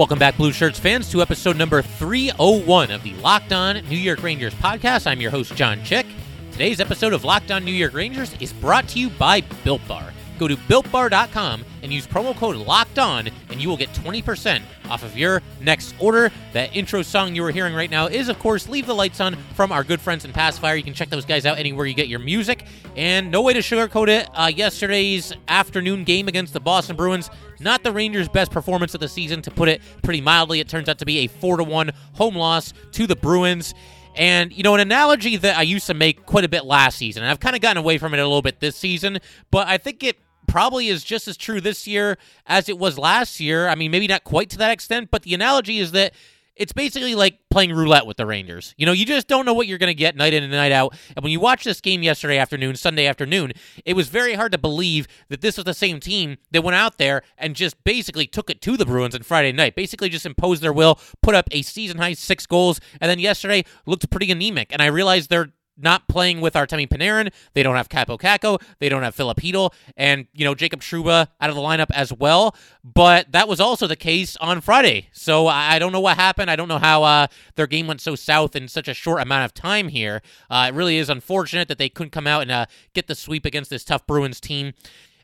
Welcome back, Blue Shirts fans, to episode number 301 of the Locked On New York Rangers podcast. I'm your host, John Chick. Today's episode of Locked On New York Rangers is brought to you by Built Bar. Go to builtbar.com and use promo code Locked On, and you will get 20% off of your next order. That intro song you were hearing right now is, of course, Leave the Lights On from our good friends in Pacifier. You can check those guys out anywhere you get your music. And no way to sugarcoat it. Uh, yesterday's afternoon game against the Boston Bruins, not the Rangers' best performance of the season, to put it pretty mildly. It turns out to be a 4 to 1 home loss to the Bruins. And, you know, an analogy that I used to make quite a bit last season, and I've kind of gotten away from it a little bit this season, but I think it probably is just as true this year as it was last year. I mean, maybe not quite to that extent, but the analogy is that it's basically like playing roulette with the Rangers. You know, you just don't know what you're going to get night in and night out. And when you watch this game yesterday afternoon, Sunday afternoon, it was very hard to believe that this was the same team that went out there and just basically took it to the Bruins on Friday night. Basically just imposed their will, put up a season high six goals, and then yesterday looked pretty anemic. And I realized they're not playing with Artemi Panarin. They don't have Kaapo Kakko. They don't have Filip Chytil. And, you know, Jacob Trouba out of the lineup as well. But that was also the case on Friday. So I don't know what happened. I don't know how uh, their game went so south in such a short amount of time here. Uh, it really is unfortunate that they couldn't come out and uh, get the sweep against this tough Bruins team.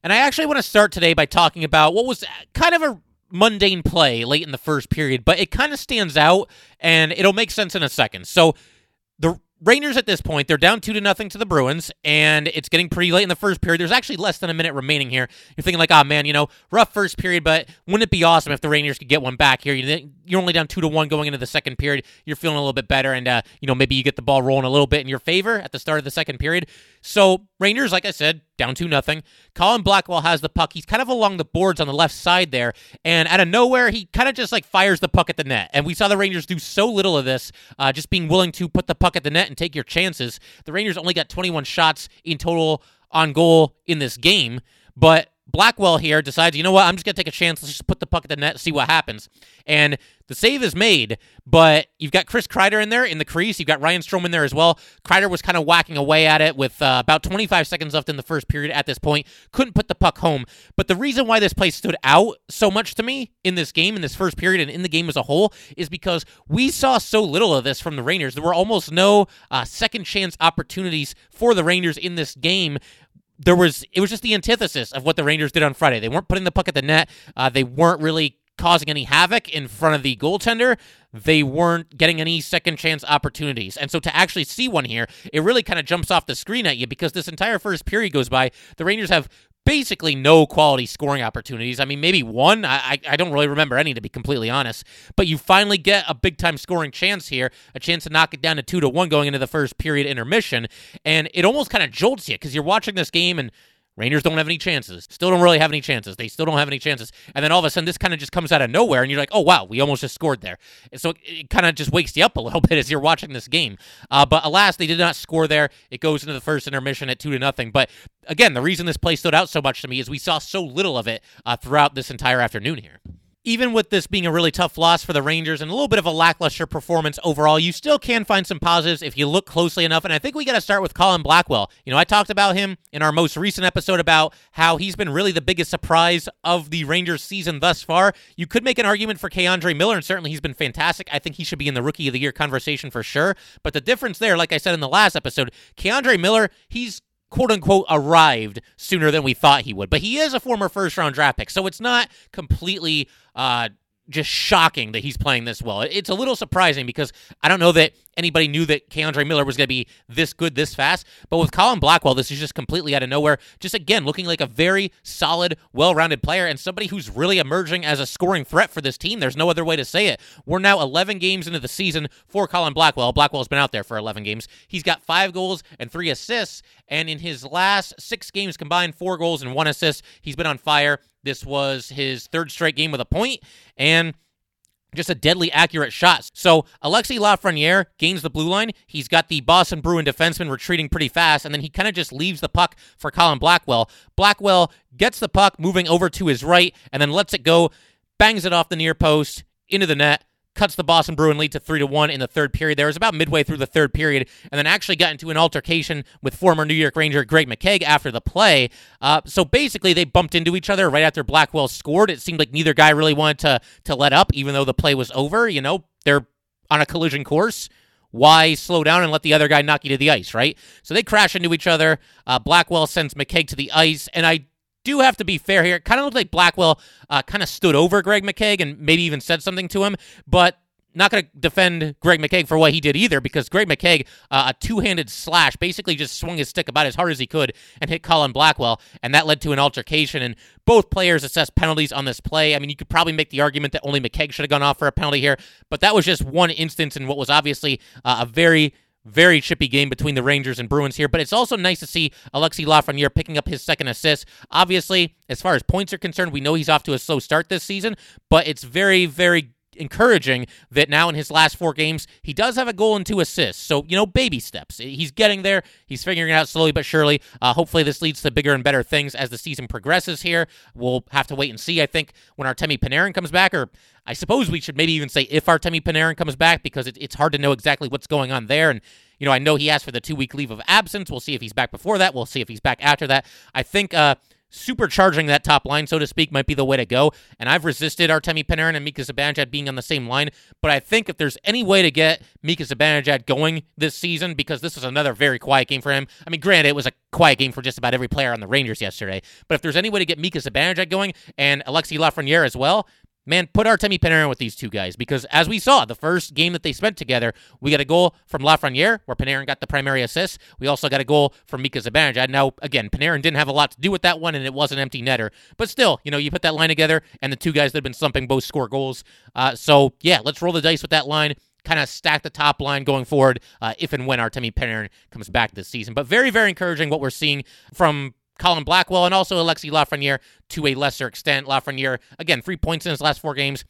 And I actually want to start today by talking about what was kind of a mundane play late in the first period, but it kind of stands out and it'll make sense in a second. So Rangers at this point, they're down two to nothing to the Bruins, and it's getting pretty late in the first period. There's actually less than a minute remaining here. You're thinking like, oh man, you know, rough first period, but wouldn't it be awesome if the Rangers could get one back here? You're only down two to one going into the second period. You're feeling a little bit better, and uh, you know maybe you get the ball rolling a little bit in your favor at the start of the second period. So Rangers, like I said, down to nothing. Colin Blackwell has the puck. He's kind of along the boards on the left side there, and out of nowhere, he kind of just like fires the puck at the net. And we saw the Rangers do so little of this, uh, just being willing to put the puck at the net and take your chances. The Rangers only got 21 shots in total on goal in this game, but Blackwell here decides, you know what, I'm just going to take a chance. Let's just put the puck at the net, see what happens. And the save is made, but you've got Chris Kreider in there in the crease. You've got Ryan Strome in there as well. Kreider was kind of whacking away at it with uh, about 25 seconds left in the first period at this point. Couldn't put the puck home. But the reason why this play stood out so much to me in this game, in this first period, and in the game as a whole, is because we saw so little of this from the Rangers. There were almost no uh, second chance opportunities for the Rangers in this game there was it was just the antithesis of what the Rangers did on Friday. They weren't putting the puck at the net. Uh, they weren't really causing any havoc in front of the goaltender. They weren't getting any second chance opportunities. And so to actually see one here, it really kind of jumps off the screen at you because this entire first period goes by. The Rangers have basically no quality scoring opportunities. I mean, maybe one. I, I don't really remember any, to be completely honest. But you finally get a big time scoring chance here, a chance to knock it down to two to one going into the first period intermission. And it almost kind of jolts you because you're watching this game and Rangers don't have any chances. Still don't really have any chances. They still don't have any chances. And then all of a sudden, this kind of just comes out of nowhere, and you're like, oh, wow, we almost just scored there. And so it, it kind of just wakes you up a little bit as you're watching this game. Uh, but alas, they did not score there. It goes into the first intermission at 2 to nothing. But again, the reason this play stood out so much to me is we saw so little of it uh, throughout this entire afternoon here even with this being a really tough loss for the Rangers and a little bit of a lackluster performance overall, you still can find some positives if you look closely enough. And I think we got to start with Colin Blackwell. You know, I talked about him in our most recent episode about how he's been really the biggest surprise of the Rangers season thus far. You could make an argument for K'Andre Miller, and certainly he's been fantastic. I think he should be in the Rookie of the Year conversation for sure. But the difference there, like I said in the last episode, K'Andre Miller, he's quote unquote arrived sooner than we thought he would. But he is a former first round draft pick, so it's not completely uh, just shocking that he's playing this well. It's a little surprising because I don't know that anybody knew that K'Andre Miller was going to be this good this fast. But with Colin Blackwell, this is just completely out of nowhere. Just again, looking like a very solid, well rounded player and somebody who's really emerging as a scoring threat for this team. There's no other way to say it. We're now 11 games into the season for Colin Blackwell. Blackwell's been out there for 11 games. He's got five goals and three assists. And in his last six games combined, four goals and one assist. He's been on fire. This was his third straight game with a point, and just a deadly accurate shot. So Alexis Lafreniere gains the blue line. He's got the Boston Bruin defenseman retreating pretty fast, and then he kind of just leaves the puck for Colin Blackwell. Blackwell gets the puck moving over to his right, and then lets it go, bangs it off the near post into the net cuts the Boston Bruin lead to three to one in the third period. There was about midway through the third period, and then actually got into an altercation with former New York Ranger Greg McKegg after the play. Uh, so basically, they bumped into each other right after Blackwell scored. It seemed like neither guy really wanted to to let up, even though the play was over. You know, they're on a collision course. Why slow down and let the other guy knock you to the ice, right? So they crash into each other. Uh, Blackwell sends McKegg to the ice, and I do have to be fair here. It kind of looked like Blackwell uh, kind of stood over Greg McKegg and maybe even said something to him, but not going to defend Greg McKegg for what he did either, because Greg McKegg, uh, a two-handed slash, basically just swung his stick about as hard as he could and hit Colin Blackwell, and that led to an altercation. And both players assessed penalties on this play. I mean, you could probably make the argument that only McKegg should have gone off for a penalty here, but that was just one instance in what was obviously uh, a very very chippy game between the Rangers and Bruins here, but it's also nice to see Alexis Lafreniere picking up his second assist. Obviously, as far as points are concerned, we know he's off to a slow start this season, but it's very, very encouraging that now in his last four games, he does have a goal and two assists. So, you know, baby steps. He's getting there. He's figuring it out slowly but surely. Uh, hopefully, this leads to bigger and better things as the season progresses here. We'll have to wait and see, I think, when Artemi Panarin comes back, or I suppose we should maybe even say if Artemi Panarin comes back because it, it's hard to know exactly what's going on there. And, you know, I know he asked for the two week leave of absence. We'll see if he's back before that. We'll see if he's back after that. I think, uh, supercharging that top line, so to speak, might be the way to go. And I've resisted Artemi Panarin and Mika Zibanejad being on the same line, but I think if there's any way to get Mika Zibanejad going this season, because this was another very quiet game for him. I mean, granted, it was a quiet game for just about every player on the Rangers yesterday, but if there's any way to get Mika Zibanejad going and Alexis Lafreniere as well, man, put Artemi Panarin with these two guys because as we saw, the first game that they spent together, we got a goal from Lafreniere where Panarin got the primary assist. We also got a goal from Mika Zibanejad. Now, again, Panarin didn't have a lot to do with that one, and it was an empty netter. But still, you know, you put that line together, and the two guys that have been slumping both score goals. Uh, so, yeah, let's roll the dice with that line kind of stack the top line going forward uh, if and when Artemi Panarin comes back this season. But very, very encouraging what we're seeing from Colin Blackwell and also Alexis Lafreniere to a lesser extent. Lafreniere, again, three points in his last four games.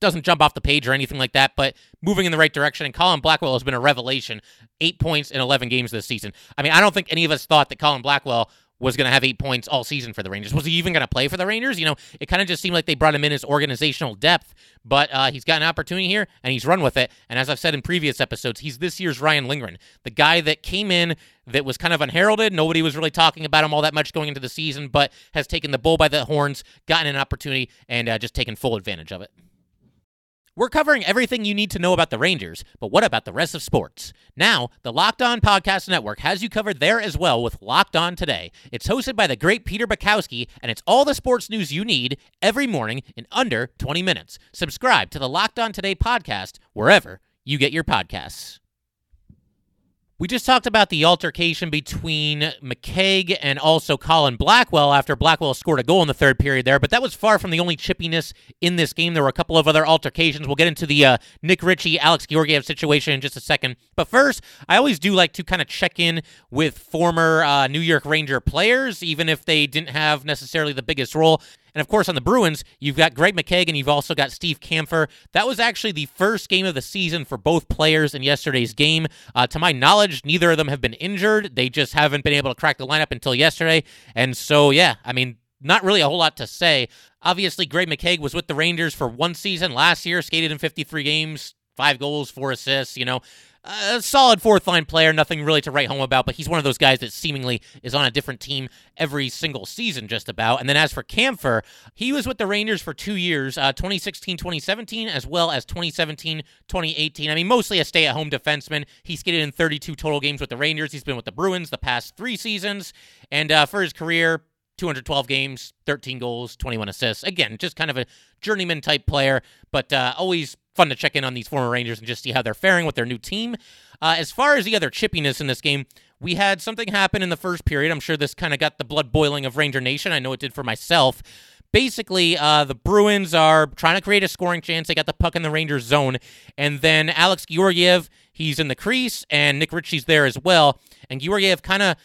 Doesn't jump off the page or anything like that, but moving in the right direction. And Colin Blackwell has been a revelation. Eight points in 11 games this season. I mean, I don't think any of us thought that Colin Blackwell was going to have eight points all season for the Rangers. Was he even going to play for the Rangers? You know, it kind of just seemed like they brought him in as organizational depth, but uh, he's got an opportunity here and he's run with it. And as I've said in previous episodes, he's this year's Ryan Lindgren, the guy that came in that was kind of unheralded. Nobody was really talking about him all that much going into the season, but has taken the bull by the horns, gotten an opportunity, and uh, just taken full advantage of it. We're covering everything you need to know about the Rangers, but what about the rest of sports? Now, the Locked On Podcast Network has you covered there as well with Locked On Today. It's hosted by the great Peter Bukowski, and it's all the sports news you need every morning in under 20 minutes. Subscribe to the Locked On Today podcast wherever you get your podcasts. We just talked about the altercation between McKegg and also Colin Blackwell after Blackwell scored a goal in the third period there, but that was far from the only chippiness in this game. There were a couple of other altercations. We'll get into the uh, Nick Ritchie, Alex Georgiev situation in just a second. But first, I always do like to kind of check in with former uh, New York Ranger players, even if they didn't have necessarily the biggest role. And of course, on the Bruins, you've got Greg McKegg and you've also got Steve Kampfer. That was actually the first game of the season for both players in yesterday's game. Uh, to my knowledge, neither of them have been injured. They just haven't been able to crack the lineup until yesterday. And so, yeah, I mean, not really a whole lot to say. Obviously, Greg McKegg was with the Rangers for one season last year, skated in 53 games, five goals, four assists. You know, a solid fourth line player, nothing really to write home about, but he's one of those guys that seemingly is on a different team every single season, just about. And then as for Kampfer, he was with the Rangers for two years, uh, 2016 2017, as well as 2017 2018. I mean, mostly a stay at home defenseman. He skated in 32 total games with the Rangers. He's been with the Bruins the past three seasons. And uh, for his career, 212 games, 13 goals, 21 assists. Again, just kind of a journeyman type player, but uh, always fun to check in on these former Rangers and just see how they're faring with their new team. Uh, as far as the other chippiness in this game, we had something happen in the first period. I'm sure this kind of got the blood boiling of Ranger Nation. I know it did for myself. Basically, uh, the Bruins are trying to create a scoring chance. They got the puck in the Rangers zone. And then Alex Georgiev, he's in the crease, and Nick Ritchie's there as well. And Georgiev kind of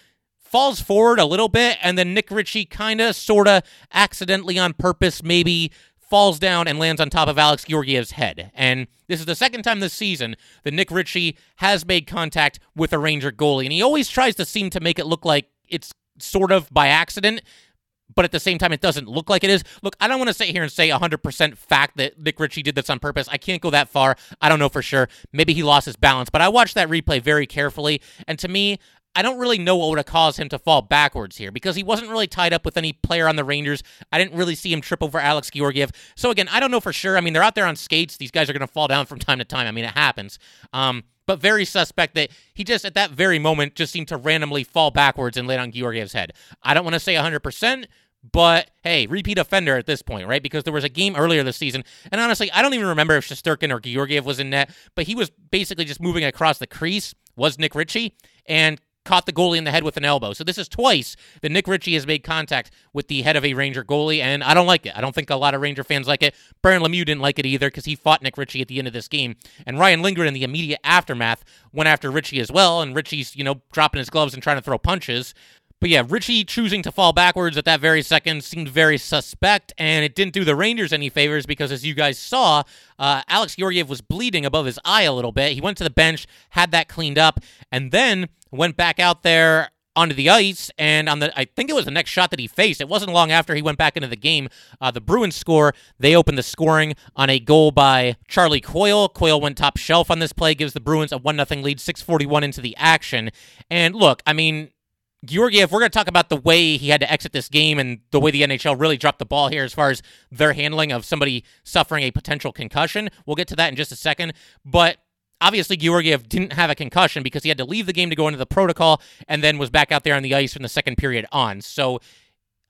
falls forward a little bit, and then Nick Ritchie kind of, sort of, accidentally on purpose, maybe falls down and lands on top of Alex Georgiev's head. And this is the second time this season that Nick Ritchie has made contact with a Ranger goalie. And he always tries to seem to make it look like it's sort of by accident, but at the same time, it doesn't look like it is. Look, I don't want to sit here and say 100% fact that Nick Ritchie did this on purpose. I can't go that far. I don't know for sure. Maybe he lost his balance, but I watched that replay very carefully. And to me, I don't really know what would have caused him to fall backwards here because he wasn't really tied up with any player on the Rangers. I didn't really see him trip over Alex Georgiev. So again, I don't know for sure. I mean, they're out there on skates. These guys are going to fall down from time to time. I mean, it happens. Um, but very suspect that he just at that very moment just seemed to randomly fall backwards and land on Georgiev's head. I don't want to say 100%, but hey, repeat offender at this point, right? Because there was a game earlier this season, and honestly, I don't even remember if Shesterkin or Georgiev was in net, but he was basically just moving across the crease, was Nick Ritchie, and caught the goalie in the head with an elbow. So this is twice that Nick Ritchie has made contact with the head of a Ranger goalie, and I don't like it. I don't think a lot of Ranger fans like it. Brian Lemieux didn't like it either because he fought Nick Ritchie at the end of this game, and Ryan Lindgren in the immediate aftermath went after Ritchie as well, and Ritchie's you know dropping his gloves and trying to throw punches. But yeah, Ritchie choosing to fall backwards at that very second seemed very suspect, and it didn't do the Rangers any favors because, as you guys saw, uh, Alex Georgiev was bleeding above his eye a little bit. He went to the bench, had that cleaned up, and then went back out there onto the ice and on the I think it was the next shot that he faced. It wasn't long after he went back into the game. Uh, the Bruins score. They opened the scoring on a goal by Charlie Coyle. Coyle went top shelf on this play, gives the Bruins a one nothing lead, six forty one into the action. And look, I mean. Georgiev, we're going to talk about the way he had to exit this game and the way the NHL really dropped the ball here as far as their handling of somebody suffering a potential concussion. We'll get to that in just a second. But obviously Georgiev didn't have a concussion because he had to leave the game to go into the protocol and then was back out there on the ice from the second period on. So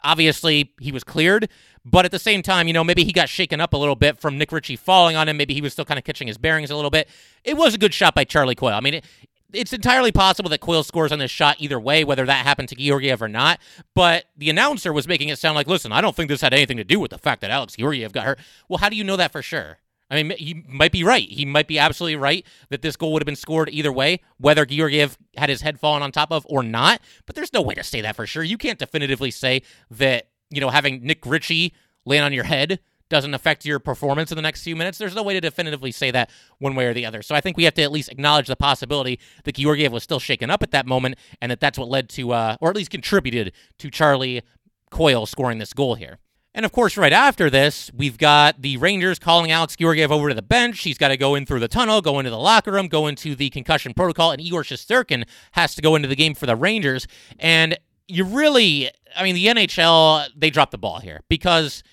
obviously he was cleared, but at the same time, you know, maybe he got shaken up a little bit from Nick Ritchie falling on him. Maybe he was still kind of catching his bearings a little bit. It was a good shot by Charlie Coyle. I mean, it, it's entirely possible that Coyle scores on this shot either way, whether that happened to Georgiev or not. But the announcer was making it sound like, listen, I don't think this had anything to do with the fact that Alex Georgiev got hurt. Well, how do you know that for sure? I mean, he might be right. He might be absolutely right that this goal would have been scored either way, whether Georgiev had his head fallen on top of or not. But there's no way to say that for sure. You can't definitively say that, you know, having Nick Ritchie land on your head doesn't affect your performance in the next few minutes. There's no way to definitively say that one way or the other. So I think we have to at least acknowledge the possibility that Georgiev was still shaken up at that moment and that that's what led to, uh, or at least contributed to Charlie Coyle scoring this goal here. And of course, right after this, we've got the Rangers calling Alex Georgiev over to the bench. He's got to go in through the tunnel, go into the locker room, go into the concussion protocol, and Igor Shesterkin has to go into the game for the Rangers. And you really, I mean, the NHL, they dropped the ball here because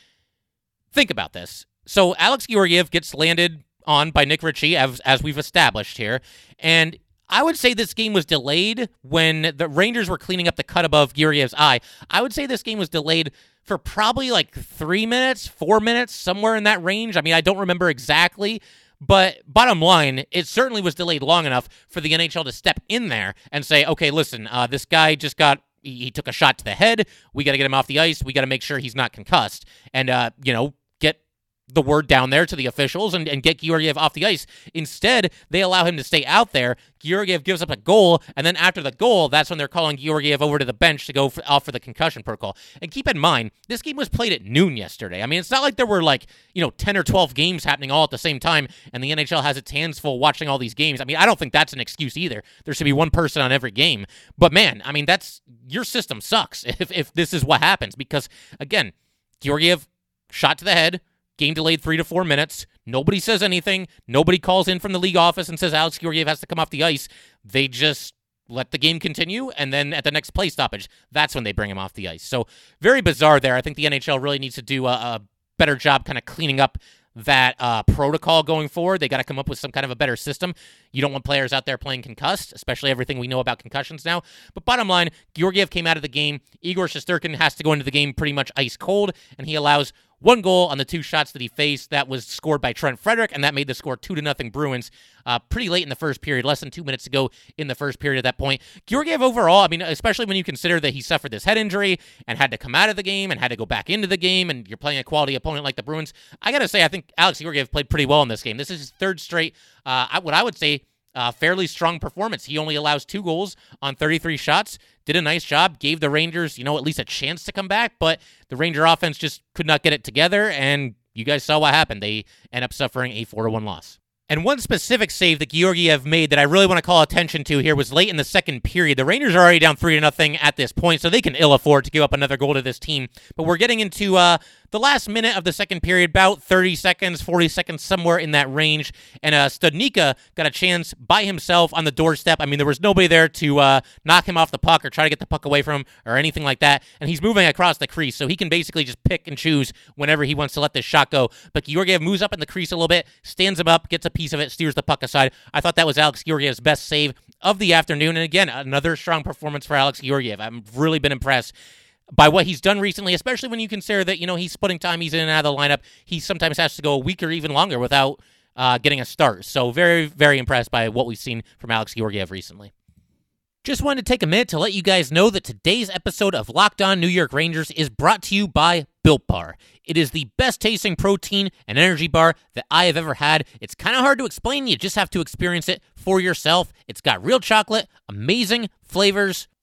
think about this. So Alex Georgiev gets landed on by Nick Ritchie, as, as we've established here. And I would say this game was delayed when the Rangers were cleaning up the cut above Georgiev's eye. I would say this game was delayed for probably like three minutes, four minutes, somewhere in that range. I mean, I don't remember exactly. But bottom line, it certainly was delayed long enough for the NHL to step in there and say, okay, listen, uh, this guy just got he took a shot to the head. We got to get him off the ice. We got to make sure he's not concussed. And, uh, you know, the word down there to the officials and, and get Georgiev off the ice. Instead, they allow him to stay out there. Georgiev gives up a goal, and then after the goal, that's when they're calling Georgiev over to the bench to go for, off for the concussion protocol. And keep in mind, this game was played at noon yesterday. I mean, it's not like there were like, you know, 10 or 12 games happening all at the same time, and the NHL has its hands full watching all these games. I mean, I don't think that's an excuse either. There should be one person on every game. But man, I mean, that's your system sucks if, if this is what happens because, again, Georgiev shot to the head Game delayed three to four minutes. Nobody says anything. Nobody calls in from the league office and says Alex Georgiev has to come off the ice. They just let the game continue, and then at the next play stoppage, that's when they bring him off the ice. So very bizarre there. I think the NHL really needs to do a, a better job kind of cleaning up that uh, protocol going forward. They got to come up with some kind of a better system. You don't want players out there playing concussed, especially everything we know about concussions now. But bottom line, Georgiev came out of the game. Igor Shesterkin has to go into the game pretty much ice cold, and he allows one goal on the two shots that he faced. That was scored by Trent Frederic, and that made the score two to nothing Bruins. Uh, pretty late in the first period, less than two minutes to go in the first period. At that point, Georgiev overall, I mean, especially when you consider that he suffered this head injury and had to come out of the game and had to go back into the game, and you're playing a quality opponent like the Bruins. I gotta say, I think Alex Georgiev played pretty well in this game. This is his third straight. Uh, what I would say uh, fairly strong performance. He only allows two goals on 33 shots. Did a nice job. Gave the Rangers, you know, at least a chance to come back. But the Ranger offense just could not get it together. And you guys saw what happened. They end up suffering a 4 1 loss. And one specific save that Georgiev made that I really want to call attention to here was late in the second period. The Rangers are already down three to nothing at this point, so they can ill afford to give up another goal to this team. But we're getting into uh, the last minute of the second period, about 30 seconds, 40 seconds, somewhere in that range. And uh, got a chance by himself on the doorstep. I mean, there was nobody there to uh, knock him off the puck or try to get the puck away from him or anything like that. And he's moving across the crease, so he can basically just pick and choose whenever he wants to let this shot go. But Georgiev moves up in the crease a little bit, stands him up, gets a piece of it, steers the puck aside. I thought that was Alex Georgiev's best save of the afternoon. And again, another strong performance for Alex Georgiev. I've really been impressed by what he's done recently, especially when you consider that, you know, he's splitting time, he's in and out of the lineup. He sometimes has to go a week or even longer without uh, getting a start. So, very, very impressed by what we've seen from Alex Georgiev recently. Just wanted to take a minute to let you guys know that today's episode of Locked On New York Rangers is brought to you by Built Bar. It is the best tasting protein and energy bar that I have ever had. It's kind of hard to explain, you just have to experience it for yourself. It's got real chocolate, amazing flavors,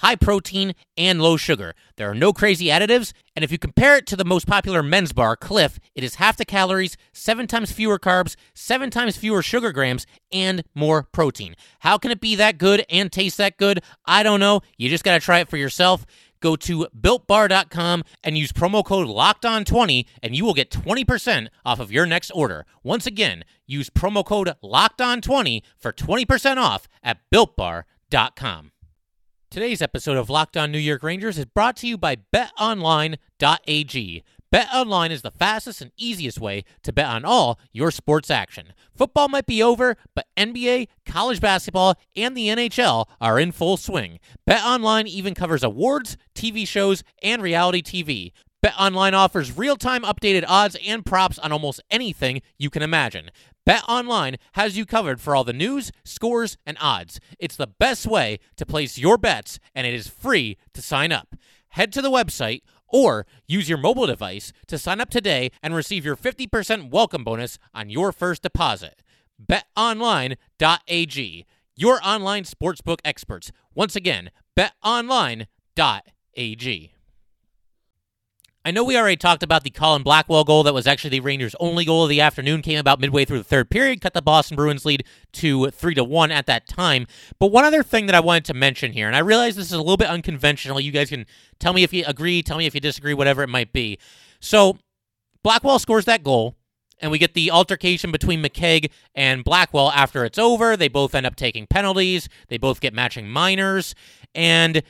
high protein, and low sugar. There are no crazy additives, and if you compare it to the most popular men's bar, Clif, it is half the calories, seven times fewer carbs, seven times fewer sugar grams, and more protein. How can it be that good and taste that good? I don't know. You just got to try it for yourself. Go to builtbar.com and use promo code LOCKEDON20 and you will get 20% off of your next order. Once again, use promo code LOCKEDON20 for 20% off at builtbar.com. Today's episode of Locked On New York Rangers is brought to you by betonline.ag. BetOnline is the fastest and easiest way to bet on all your sports action. Football might be over, but NBA, college basketball, and the NHL are in full swing. BetOnline even covers awards, TV shows, and reality TV. BetOnline offers real-time updated odds and props on almost anything you can imagine. BetOnline has you covered for all the news, scores, and odds. It's the best way to place your bets, and it is free to sign up. Head to the website or use your mobile device to sign up today and receive your 50% welcome bonus on your first deposit. BetOnline.ag, your online sportsbook experts. Once again, betonline.ag. I know we already talked about the Colin Blackwell goal that was actually the Rangers' only goal of the afternoon. Came about midway through the third period, cut the Boston Bruins lead to three to one at that time. But one other thing that I wanted to mention here, and I realize this is a little bit unconventional. You guys can tell me if you agree, tell me if you disagree, whatever it might be. So Blackwell scores that goal, and we get the altercation between McKegg and Blackwell after it's over. They both end up taking penalties. They both get matching minors, and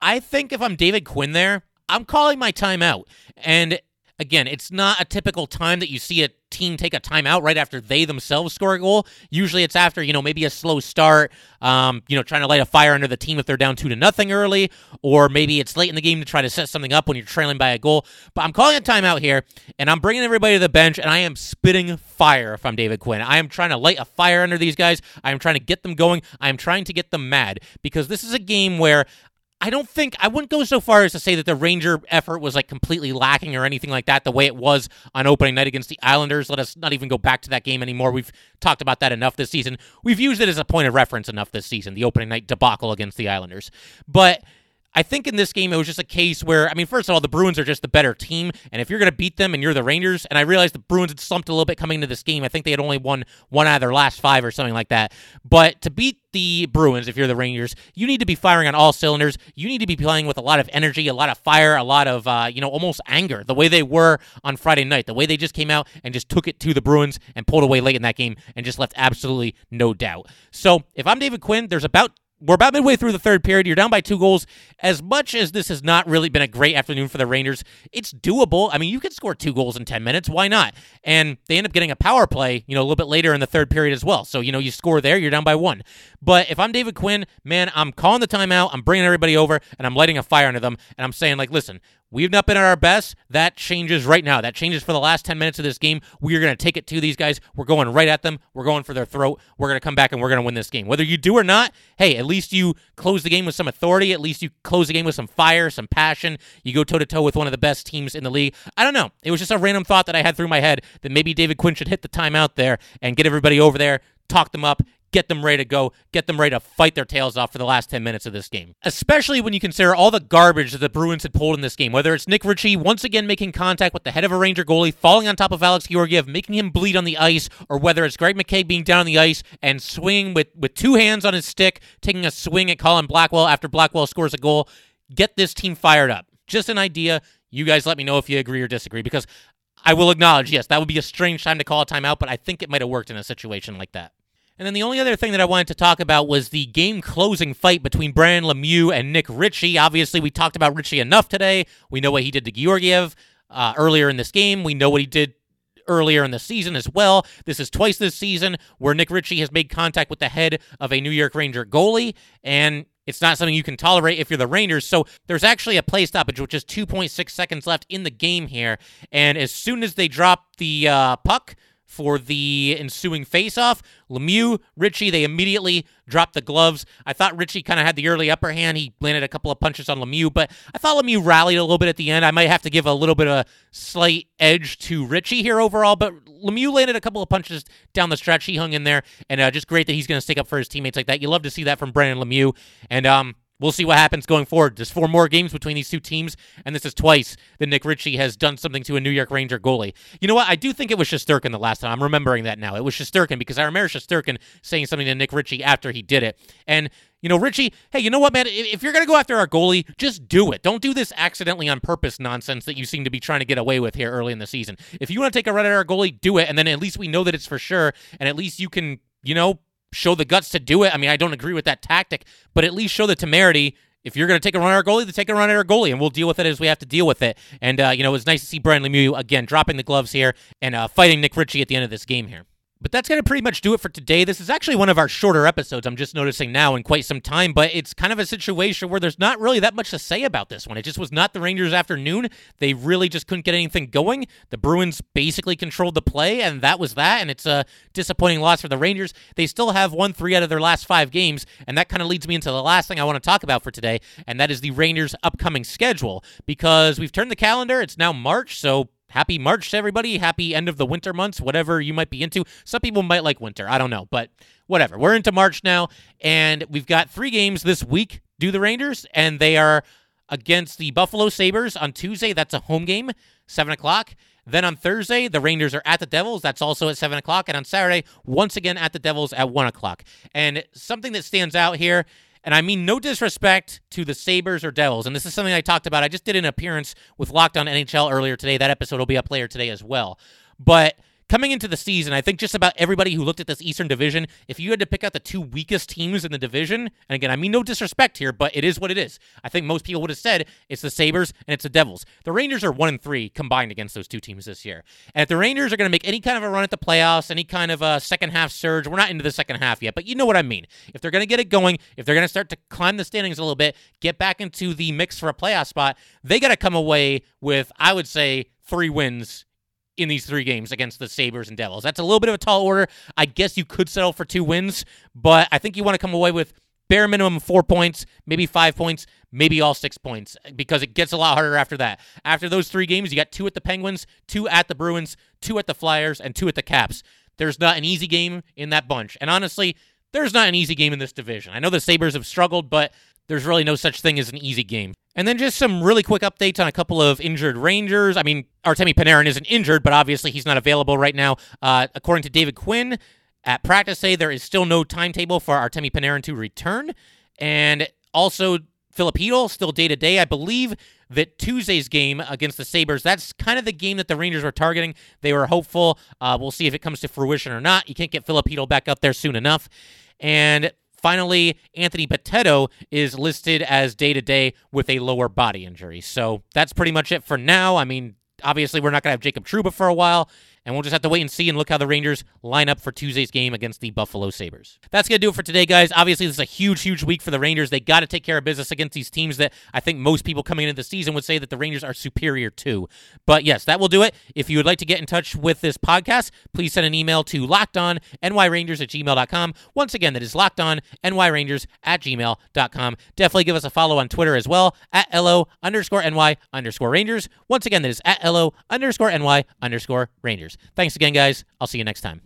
I think if I'm David Quinn there. I'm calling my timeout. And again, it's not a typical time that you see a team take a timeout right after they themselves score a goal. Usually it's after, you know, maybe a slow start, um, you know, trying to light a fire under the team if they're down two to nothing early, or maybe it's late in the game to try to set something up when you're trailing by a goal. But I'm calling a timeout here, and I'm bringing everybody to the bench, and I am spitting fire I'm David Quinn. I am trying to light a fire under these guys. I am trying to get them going. I am trying to get them mad because this is a game where I don't think I wouldn't go so far as to say that the Ranger effort was like completely lacking or anything like that. The way it was on opening night against the Islanders. Let us not even go back to that game anymore. We've talked about that enough this season. We've used it as a point of reference enough this season. The opening night debacle against the Islanders, but I think in this game it was just a case where I mean, first of all, the Bruins are just the better team, and if you're going to beat them and you're the Rangers, and I realized the Bruins had slumped a little bit coming into this game. I think they had only won one out of their last five or something like that. But to beat the Bruins, if you're the Rangers, you need to be firing on all cylinders. You need to be playing with a lot of energy, a lot of fire, a lot of uh, you know almost anger. The way they were on Friday night, the way they just came out and just took it to the Bruins and pulled away late in that game and just left absolutely no doubt. So if I'm David Quinn, there's about we're about midway through the third period. You're down by two goals. As much as this has not really been a great afternoon for the Rangers, it's doable. I mean, you could score two goals in 10 minutes. Why not? And they end up getting a power play, you know, a little bit later in the third period as well. So, you know, you score there, you're down by one. But if I'm David Quinn, man, I'm calling the timeout. I'm bringing everybody over and I'm lighting a fire under them. And I'm saying, like, listen, We've not been at our best. That changes right now. That changes for the last 10 minutes of this game. We are going to take it to these guys. We're going right at them. We're going for their throat. We're going to come back and we're going to win this game. Whether you do or not, hey, at least you close the game with some authority. At least you close the game with some fire, some passion. You go toe to toe with one of the best teams in the league. I don't know. It was just a random thought that I had through my head that maybe David Quinn should hit the timeout there and get everybody over there, talk them up, get them ready to go, get them ready to fight their tails off for the last 10 minutes of this game. Especially when you consider all the garbage that the Bruins had pulled in this game, whether it's Nick Ritchie once again making contact with the head of a Ranger goalie, falling on top of Alex Georgiev, making him bleed on the ice, or whether it's Greg McKegg being down on the ice and swinging with, with two hands on his stick, taking a swing at Colin Blackwell after Blackwell scores a goal. Get this team fired up. Just an idea. You guys let me know if you agree or disagree because I will acknowledge, yes, that would be a strange time to call a timeout, but I think it might have worked in a situation like that. And then the only other thing that I wanted to talk about was the game closing fight between Brendan Lemieux and Nick Ritchie. Obviously, we talked about Ritchie enough today. We know what he did to Georgiev uh, earlier in this game. We know what he did earlier in the season as well. This is twice this season where Nick Ritchie has made contact with the head of a New York Ranger goalie, and it's not something you can tolerate if you're the Rangers. So there's actually a play stoppage, which is 2.6 seconds left in the game here. And as soon as they drop the uh, puck, for the ensuing face-off. Lemieux, Ritchie, they immediately dropped the gloves. I thought Ritchie kind of had the early upper hand. He landed a couple of punches on Lemieux, but I thought Lemieux rallied a little bit at the end. I might have to give a little bit of a slight edge to Ritchie here overall, but Lemieux landed a couple of punches down the stretch. He hung in there, and uh, just great that he's going to stick up for his teammates like that. You love to see that from Brendan Lemieux, and um, We'll see what happens going forward. There's four more games between these two teams, and this is twice that Nick Ritchie has done something to a New York Ranger goalie. You know what? I do think it was Shesterkin the last time. I'm remembering that now. It was Shesterkin because I remember Shesterkin saying something to Nick Ritchie after he did it. And, you know, Ritchie, hey, you know what, man? If you're going to go after our goalie, just do it. Don't do this accidentally on purpose nonsense that you seem to be trying to get away with here early in the season. If you want to take a run at our goalie, do it, and then at least we know that it's for sure, and at least you can, you know, show the guts to do it. I mean, I don't agree with that tactic, but at least show the temerity if you're going to take a run at our goalie, then take a run at our goalie, and we'll deal with it as we have to deal with it. And, uh, you know, it was nice to see Brian Lemieux, again, dropping the gloves here and uh, fighting Nick Ritchie at the end of this game here. But that's going to pretty much do it for today. This is actually one of our shorter episodes, I'm just noticing now in quite some time, but it's kind of a situation where there's not really that much to say about this one. It just was not the Rangers' afternoon. They really just couldn't get anything going. The Bruins basically controlled the play, and that was that, and it's a disappointing loss for the Rangers. They still have won three out of their last five games, and that kind of leads me into the last thing I want to talk about for today, and that is the Rangers' upcoming schedule, because we've turned the calendar. It's now March, so happy March to everybody. Happy end of the winter months, whatever you might be into. Some people might like winter. I don't know, but whatever. We're into March now, and we've got three games this week, do the Rangers, and they are against the Buffalo Sabres on Tuesday. That's a home game, 7 o'clock. Then on Thursday, the Rangers are at the Devils. That's also at 7 o'clock. And on Saturday, once again at the Devils at 1 o'clock. And something that stands out here and I mean no disrespect to the Sabres or Devils. And this is something I talked about. I just did an appearance with Locked On NHL earlier today. That episode will be up later today as well. But coming into the season, I think just about everybody who looked at this Eastern Division, if you had to pick out the two weakest teams in the division, and again, I mean no disrespect here, but it is what it is. I think most people would have said it's the Sabres and it's the Devils. The Rangers are one and three combined against those two teams this year. And if the Rangers are going to make any kind of a run at the playoffs, any kind of a second half surge, we're not into the second half yet, but you know what I mean. If they're going to get it going, if they're going to start to climb the standings a little bit, get back into the mix for a playoff spot, they got to come away with, I would say, three wins in these three games against the Sabres and Devils. That's a little bit of a tall order. I guess you could settle for two wins, but I think you want to come away with bare minimum four points, maybe five points, maybe all six points, because it gets a lot harder after that. After those three games, you got two at the Penguins, two at the Bruins, two at the Flyers, and two at the Caps. There's not an easy game in that bunch. And honestly, there's not an easy game in this division. I know the Sabres have struggled, but there's really no such thing as an easy game. And then just some really quick updates on a couple of injured Rangers. I mean, Artemi Panarin isn't injured, but obviously he's not available right now. Uh, according to David Quinn, at practice day, there is still no timetable for Artemi Panarin to return. And also, Filip Chytil, still day to day. I believe that Tuesday's game against the Sabres, that's kind of the game that the Rangers were targeting. They were hopeful. Uh, we'll see if it comes to fruition or not. You can't get Filip Chytil back up there soon enough. And Finally, Anthony Bitetto is listed as day to day with a lower body injury. So that's pretty much it for now. I mean, obviously, we're not going to have Jacob Trouba for a while. And we'll just have to wait and see and look how the Rangers line up for Tuesday's game against the Buffalo Sabres. That's going to do it for today, guys. Obviously, this is a huge, huge week for the Rangers. They got to take care of business against these teams that I think most people coming into the season would say that the Rangers are superior to. But yes, that will do it. If you would like to get in touch with this podcast, please send an email to lockedonnyrangers at gmail.com. Once again, that is lockedonnyrangers at gmail.com. Definitely give us a follow on Twitter as well at LO underscore NY underscore Rangers. Once again, that is at LO underscore NY underscore Rangers. Thanks again, guys. I'll see you next time.